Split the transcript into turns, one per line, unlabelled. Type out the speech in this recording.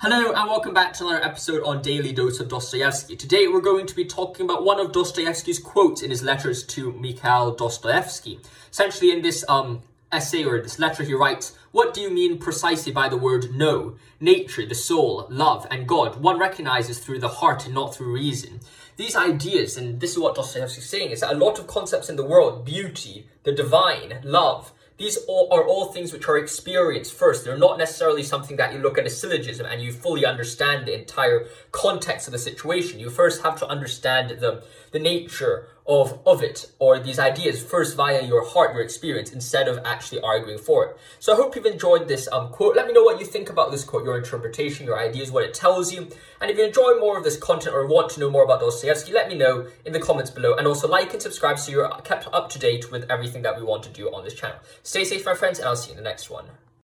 Hello and welcome back to another episode on Daily Dose of Dostoevsky. Today we're going to be talking about one of Dostoevsky's quotes in his letters to Mikhail Dostoevsky. Essentially, in this um, essay or this letter, he writes, What do you mean precisely by the word know? Nature, the soul, love, and God, one recognizes through the heart and not through reason. These ideas, and this is what Dostoevsky is saying, is that a lot of concepts in the world, beauty, the divine, love, these all, are all things which are experienced first. They're not necessarily something that you look at a syllogism and you fully understand the entire context of the situation. You first have to understand the, the nature of, of it or these ideas first via your heart, your experience, instead of actually arguing for it. So I hope you've enjoyed this um, quote. Let me know what you think about this quote, your interpretation, your ideas, what it tells you. And if you enjoy more of this content or want to know more about Dostoevsky, let me know in the comments below. And also like and subscribe so you're kept up to date with everything that we want to do on this channel. Stay safe, my friends, and I'll see you in the next one.